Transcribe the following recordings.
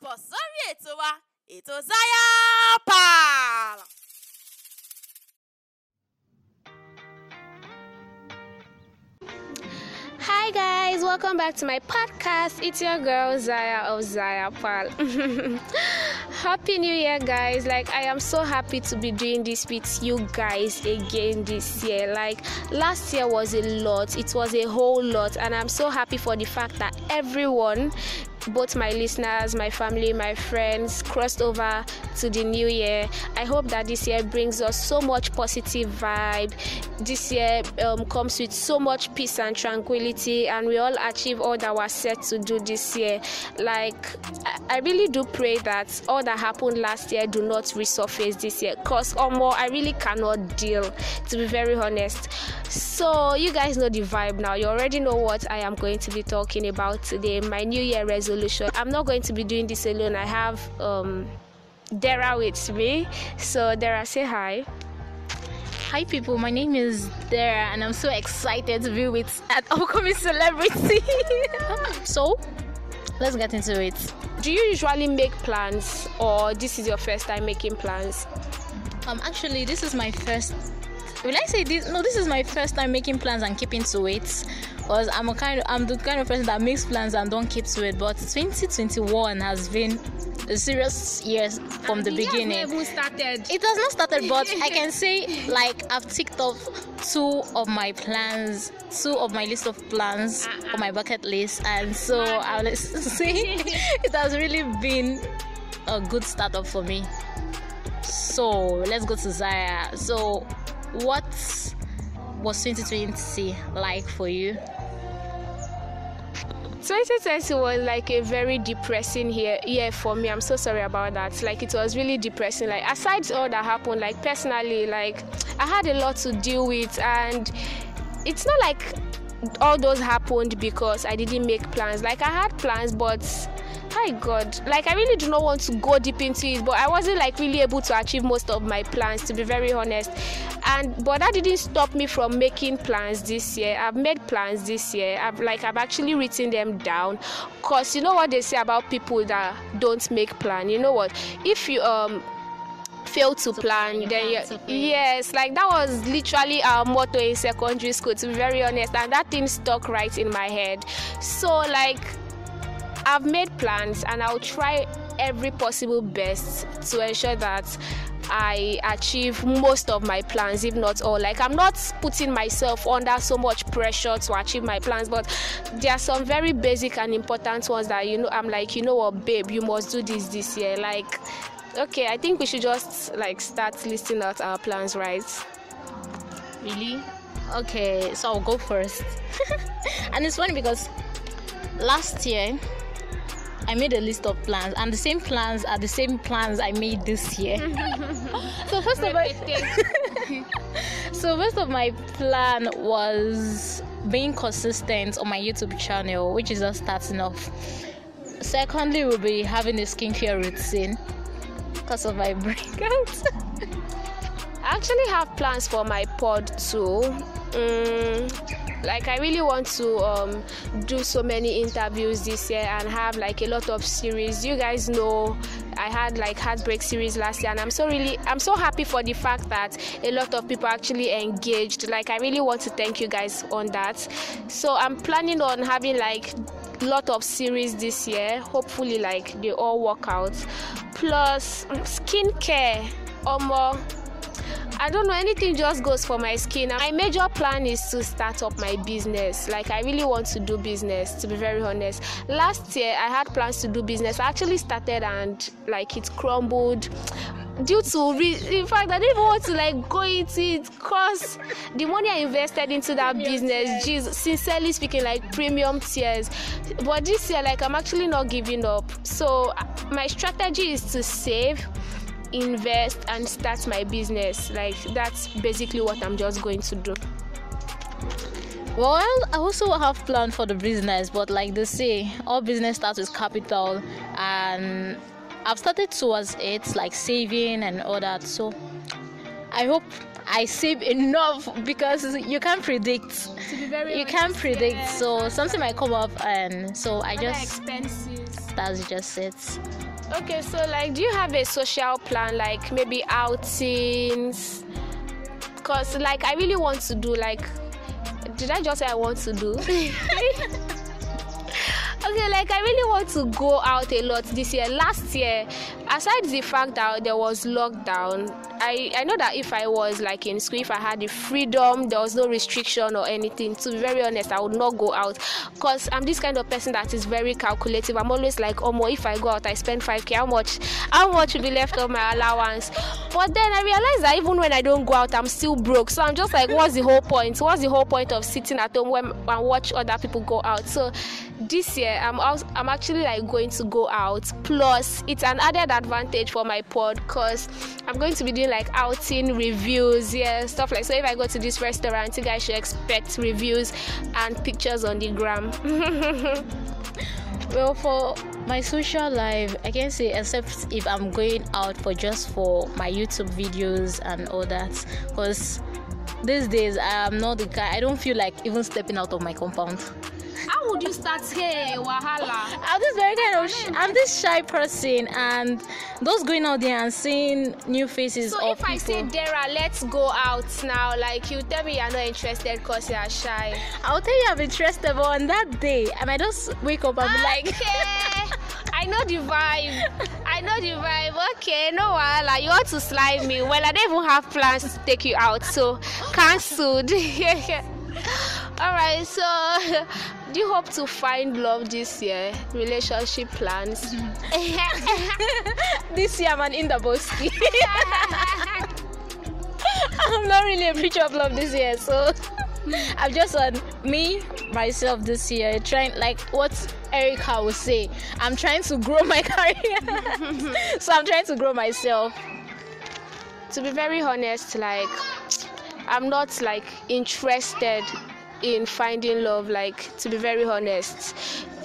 sórí ètò wa ètò. Hi guys, welcome back to my podcast. It's your girl Zaya of Zaya Pal. happy New Year, guys! Like I am so happy to be doing this with you guys again this year. Like last year was a lot, it was a whole lot, and I'm so happy for the fact that everyone both my listeners, my family, my friends crossed over to the new year. I hope that this year brings us so much positive vibe. This year um, comes with so much peace and tranquility, and we all achieve all that was set to do this year. Like, I really do pray that all that happened last year do not resurface this year, cause or more, I really cannot deal, to be very honest. So, you guys know the vibe now. You already know what I am going to be talking about today. My New Year resolution. I'm not going to be doing this alone. I have um, Dara with me. So, Dara, say hi. Hi people, my name is Dara and I'm so excited to be with an upcoming celebrity. so, let's get into it. Do you usually make plans, or this is your first time making plans? Um actually this is my first will I say this no this is my first time making plans and keeping to it. Because I'm a kind of I'm the kind of person that makes plans and don't keep to it. But 2021 has been a serious year from the beginning. started. It has not started, but I can say like I've ticked off two of my plans, two of my list of plans on my bucket list, and so I will say it has really been a good startup for me. So let's go to Zaya. So, what was 2020 like for you? 2020 was like a very depressing year, year for me. I'm so sorry about that. Like it was really depressing. Like aside all that happened, like personally, like I had a lot to deal with, and it's not like all those happened because I didn't make plans. Like I had plans, but my God, like I really do not want to go deep into it, but I wasn't like really able to achieve most of my plans, to be very honest. And but that didn't stop me from making plans this year. I've made plans this year. I've like I've actually written them down, cause you know what they say about people that don't make plan. You know what? If you um fail to plan then you, yes like that was literally our motto in secondary school to be very honest and that thing stuck right in my head so like i've made plans and i'll try every possible best to ensure that I achieve most of my plans, if not all. Like, I'm not putting myself under so much pressure to achieve my plans, but there are some very basic and important ones that, you know, I'm like, you know what, babe, you must do this this year. Like, okay, I think we should just like start listing out our plans, right? Really? Okay, so I'll go first. and it's funny because last year I made a list of plans, and the same plans are the same plans I made this year. so first of all, so first of my plan was being consistent on my YouTube channel, which is just starting off. Secondly, we'll be having a skincare routine because of my breakout. I actually have plans for my pod too. Mm, like I really want to um, do so many interviews this year and have like a lot of series. You guys know I had like heartbreak series last year, and I'm so really I'm so happy for the fact that a lot of people actually engaged. Like I really want to thank you guys on that. So I'm planning on having like lot of series this year. Hopefully, like they all work out. Plus mm, skincare, or more. I don't know anything just goes for my skin. My major plan is to start up my business. Like I really want to do business to be very honest. Last year I had plans to do business. I actually started and like it crumbled due to re- in fact I didn't even want to like go into it because the money I invested into that premium business, Jesus, sincerely speaking, like premium tears. But this year, like I'm actually not giving up. So my strategy is to save invest and start my business like that's basically what i'm just going to do well i also have plan for the business but like they say all business starts with capital and i've started towards it like saving and all that so i hope I save enough because you can't predict. you can't predict, yeah. so something might come up, and so I Other just expenses. That's just it. Okay, so like, do you have a social plan, like maybe outings? Cause like I really want to do like, did I just say I want to do? okay like i really want to go out a lot this year. Last year aside the fact that there was lockdown i i know that if i was like in school if i had the freedom there was no restriction or anything to be very honest i would not go out. Because i'm this kind of person that is very calculative. I'm always like oh if i go out i spend 5k how much how much will be left of my allowance? But then i realized that even when i don't go out i'm still broke. So i'm just like what's the whole point? What's the whole point of sitting at home when, and watch other people go out? So this year I'm also, I'm actually like going to go out. Plus, it's an added advantage for my pod because I'm going to be doing like outing reviews, yeah, stuff like. So if I go to this restaurant, you guys should expect reviews and pictures on the gram. well, for my social life, I can say except if I'm going out for just for my YouTube videos and all that, because these days I am not the guy. I don't feel like even stepping out of my compound. How would you start hey eh, wahala? I'm this very kind of sh- I'm this shy person, and those going out there and seeing new faces. So if I say Dara, let's go out now, like you tell me you're not interested because you're shy. I'll tell you I'm interested, but on that day, and I might just wake up and be like, okay. I know the vibe. I know the vibe. Okay, no wahala. You want to slide me? Well, I don't even have plans to take you out, so cancelled. All right. So, do you hope to find love this year? Relationship plans? this year I'm an Indaboski. I'm not really a preacher of love this year, so I'm just on me, myself this year, trying like what Erica would say. I'm trying to grow my career. so I'm trying to grow myself. to be very honest, like I'm not like interested in finding love. Like to be very honest,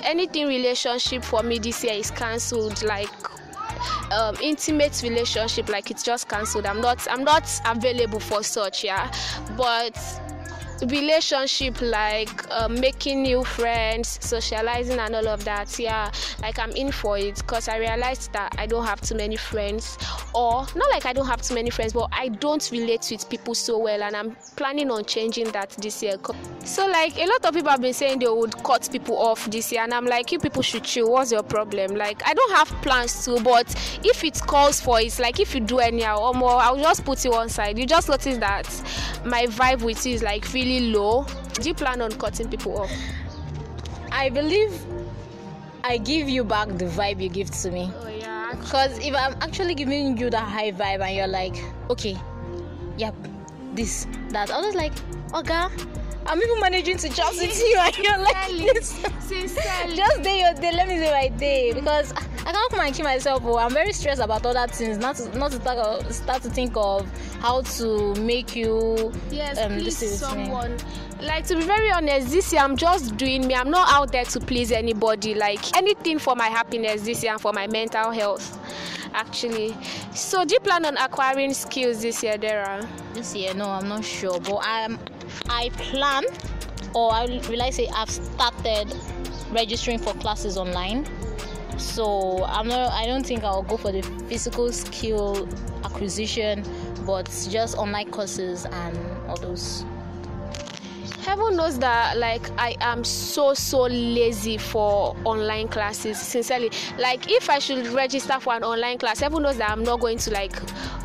anything relationship for me this year is cancelled. Like um, intimate relationship, like it's just cancelled. I'm not I'm not available for such. Yeah, but relationship like um, making new friends socializing and all of that yeah like i'm in for it. Because i realized that i don't have too many friends or not like i don't have too many friends but i don't relate with people so well and i'm planning on changing that this year. So like a lot of people have been saying they would cut people off this year and i'm like you people should chill. What's your problem? Like i don't have plans to but if it calls for it like if you do anyhow or more i'll just put you one side. You just notice that my vibe with you is like really low. Do you plan on cutting people off? I believe I give you back the vibe you give to me. oh yeah. Because if I'm actually giving you that high vibe and you're like, okay, yep, this, that, I was like, okay, I'm even managing to chat with you and you're like, this. just day your day, let me say my day because I can't come and keep myself. Oh, I'm very stressed about other things. Not to, not to start, start to think of how to make you Yes, um, please, this is with me. someone. Like to be very honest, this year I'm just doing me. I'm not out there to please anybody. Like anything for my happiness this year and for my mental health, actually. So, do you plan on acquiring skills this year, Dara? This year, no, I'm not sure, but I'm I plan, or I will I say I've started registering for classes online. So I'm not. I don't think I'll go for the physical skill acquisition, but just online courses and all those. Heaven knows that like I am so so lazy for online classes. Sincerely, like if I should register for an online class, heaven knows that I'm not going to like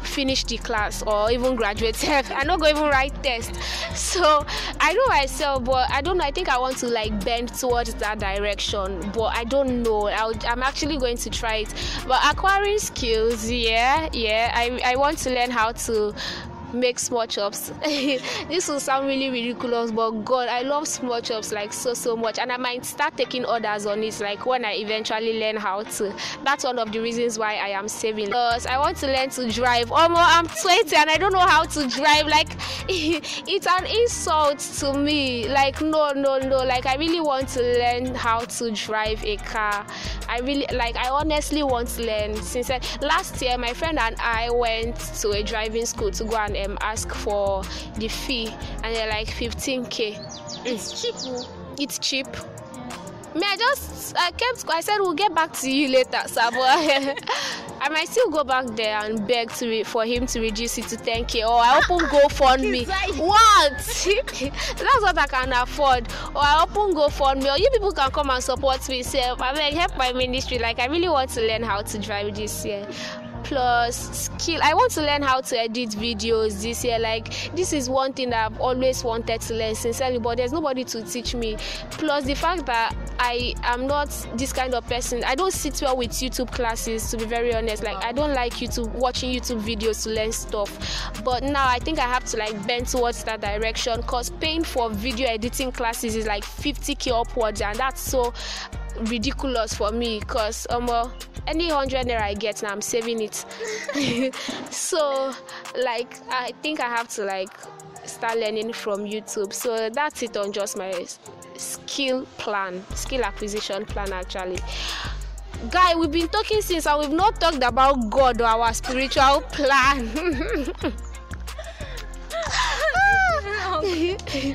finish the class or even graduate. I'm not going to even write test. So I know myself, but I don't know. I think I want to like bend towards that direction, but I don't know. I'll, I'm actually going to try it. But acquiring skills, yeah, yeah. I I want to learn how to make small chops. this will sound really ridiculous, but God, I love small chops like so so much, and I might start taking orders on it like when I eventually learn how to. That's one of the reasons why I am saving. Because I want to learn to drive. Oh, I'm 20 and I don't know how to drive. Like it's an insult to me. Like no no no. Like I really want to learn how to drive a car. I really like. I honestly want to learn. Since I, last year, my friend and I went to a driving school to go and um, ask for the fee, and they're like 15k. It's cheap. It's cheap. me i just i kept i said we'll get back to you later sabo. I might still go back there and beg to re, for him to reduce it to 10k or i open gofundme. What? That's what i can afford. Or i open gofundme. Or you people can come and support me sef. Abeg help my ministry. Like i really want to learn how to drive this year plus skill. I want to learn how to edit videos this year. Like this is one thing that i've always wanted to learn sincerely but there's nobody to teach me. Plus the fact that i am not this kind of person i don't sit well with youtube classes to be very honest. Like i don't like youtube watching youtube videos to learn stuff. But now i think i have to like bend towards that direction because paying for video editing classes is like 50k upwards and that's so ridiculous for me because um any hundred naira I get now I'm saving it. so like I think I have to like start learning from YouTube. So that's it on just my skill plan, skill acquisition plan actually. Guy, we've been talking since and we've not talked about God or our spiritual plan.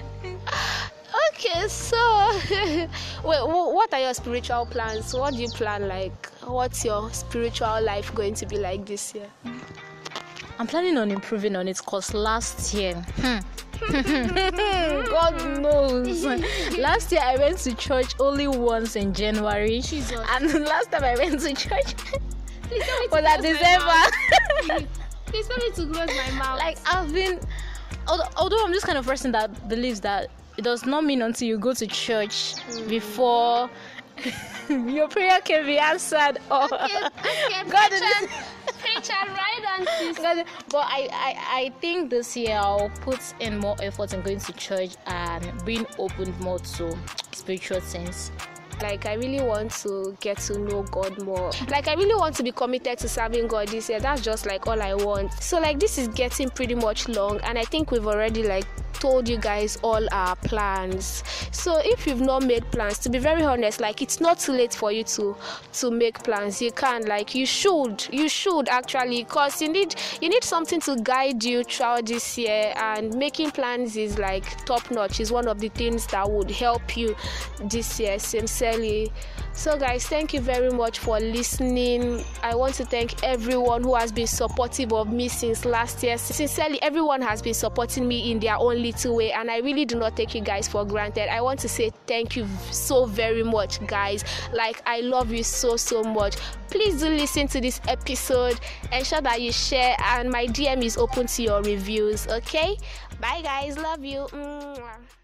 okay so wait what are your spiritual plans what do you plan like what's your spiritual life going to be like this year i'm planning on improving on it because last year hmm, God knows. last year I went to church only once in January. Jesus. And last time I went to church was at December. Please tell me to close my mouth. Like I've been although, although I'm just kind of person that believes that it does not mean until you go to church mm. before your prayer can be answered or okay, okay, God preacher, preacher, right on God, but I, I I think this year I'll put in more effort in going to church and being open more to spiritual things. Like i really want to get to know god more. Like i really want to be committed to serving god this year. That's just like all i want. So like this is getting pretty much long and i think we've already like told you guys all our plans. So if you've not made plans, to be very honest, like it's not too late for you to to make plans. You can like you should you should actually because you need you need something to guide you throughout this year and making plans is like top notch is one of the things that would help you this year sincerely so, guys, thank you very much for listening. I want to thank everyone who has been supportive of me since last year. Sincerely, everyone has been supporting me in their own little way, and I really do not take you guys for granted. I want to say thank you so very much, guys. Like, I love you so, so much. Please do listen to this episode. Ensure that you share, and my DM is open to your reviews, okay? Bye, guys. Love you. Mwah.